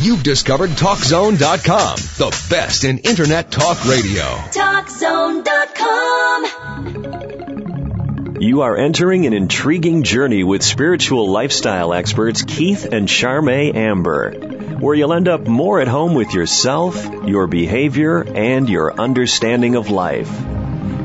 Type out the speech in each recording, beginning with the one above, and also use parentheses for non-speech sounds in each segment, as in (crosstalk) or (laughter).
You've discovered TalkZone.com, the best in Internet talk radio. TalkZone.com. You are entering an intriguing journey with spiritual lifestyle experts Keith and Charmaine Amber, where you'll end up more at home with yourself, your behavior, and your understanding of life.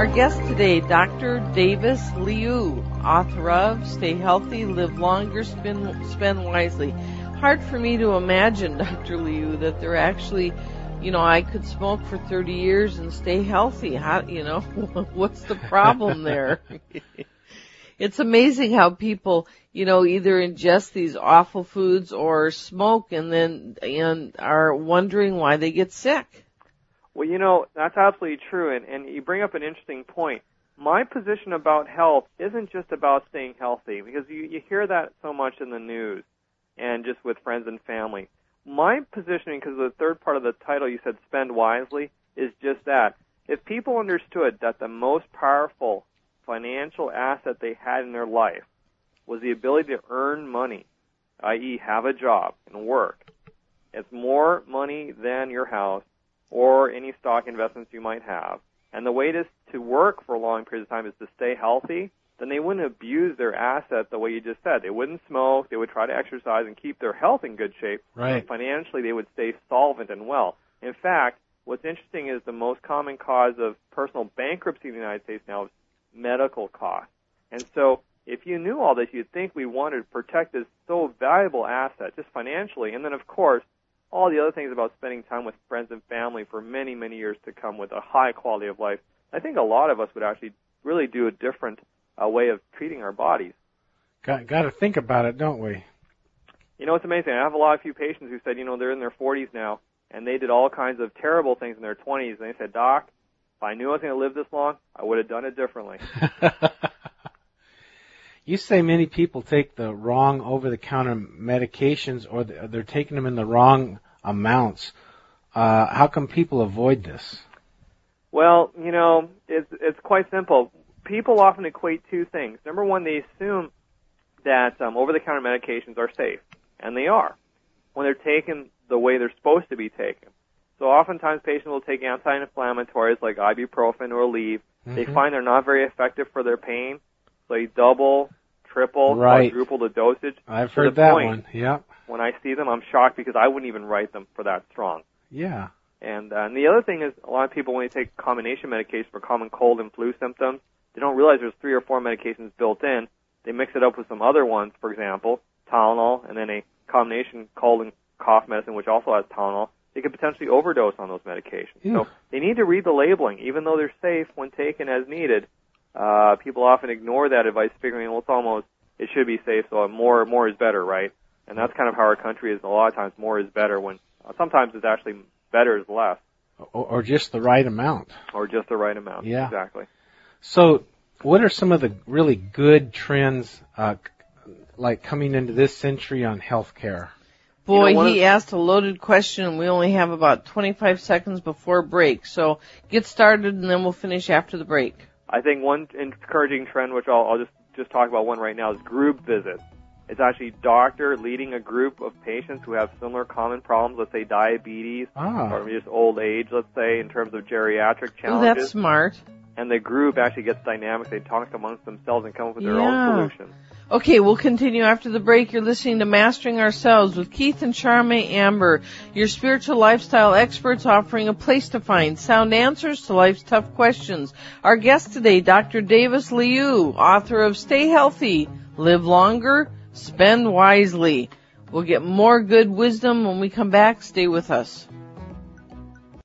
Our guest today, Dr. Davis Liu, author of Stay Healthy, Live Longer, Spend, Spend Wisely. Hard for me to imagine, (laughs) Dr. Liu, that they're actually, you know, I could smoke for 30 years and stay healthy. How, you know, (laughs) what's the problem there? (laughs) it's amazing how people, you know, either ingest these awful foods or smoke and then, and are wondering why they get sick. Well, you know, that's absolutely true, and, and you bring up an interesting point. My position about health isn't just about staying healthy, because you, you hear that so much in the news and just with friends and family. My positioning, because the third part of the title you said spend wisely, is just that. If people understood that the most powerful financial asset they had in their life was the ability to earn money, i.e., have a job and work, it's more money than your house or any stock investments you might have. And the way to, to work for a long period of time is to stay healthy, then they wouldn't abuse their asset the way you just said. They wouldn't smoke, they would try to exercise and keep their health in good shape. Right. financially, they would stay solvent and well. In fact, what's interesting is the most common cause of personal bankruptcy in the United States now is medical costs. And so, if you knew all this, you'd think we wanted to protect this so valuable asset, just financially, and then of course, all the other things about spending time with friends and family for many, many years to come with a high quality of life. I think a lot of us would actually really do a different uh, way of treating our bodies. Got got to think about it, don't we? You know, it's amazing. I have a lot of few patients who said, you know, they're in their 40s now, and they did all kinds of terrible things in their 20s, and they said, Doc, if I knew I was going to live this long, I would have done it differently. (laughs) you say many people take the wrong over-the-counter medications, or they're taking them in the wrong amounts. Uh, how come people avoid this? Well, you know, it's it's quite simple. People often equate two things. Number one, they assume that um, over-the-counter medications are safe, and they are when they're taken the way they're supposed to be taken. So oftentimes patients will take anti-inflammatories like ibuprofen or Aleve. Mm-hmm. They find they're not very effective for their pain, they double, triple, right. quadruple the dosage. I've heard that point, one. Yep. When I see them, I'm shocked because I wouldn't even write them for that strong. Yeah. And, uh, and the other thing is, a lot of people when they take combination medication for common cold and flu symptoms, they don't realize there's three or four medications built in. They mix it up with some other ones, for example, Tylenol, and then a combination cold and cough medicine, which also has Tylenol. They could potentially overdose on those medications. Yeah. So they need to read the labeling, even though they're safe when taken as needed. Uh, people often ignore that advice, figuring, well, it's almost, it should be safe, so more, more is better, right? And that's kind of how our country is. A lot of times, more is better. When uh, sometimes it's actually better is less, or, or just the right amount, or just the right amount. Yeah, exactly. So, what are some of the really good trends, uh, like coming into this century on healthcare? Boy, You know, he of- asked a loaded question and we only have about 25 seconds before break. So get started and then we'll finish after the break. I think one encouraging trend, which I'll, I'll just just talk about one right now, is group visits. It's actually doctor leading a group of patients who have similar common problems, let's say diabetes Ah. or just old age, let's say, in terms of geriatric Oh, challenges. that's smart. and the group actually gets dynamic. They talk amongst themselves and come up with their Yeah. own solutions. Okay, we'll continue after the break. You're listening to Mastering Ourselves with Keith and Charmaine Amber, your spiritual lifestyle experts offering a place to find sound answers to life's tough questions. Our guest today, Dr. Davis Liu, author of Stay Healthy, Live Longer, Spend Wisely. We'll get more good wisdom when we come back. Stay with us.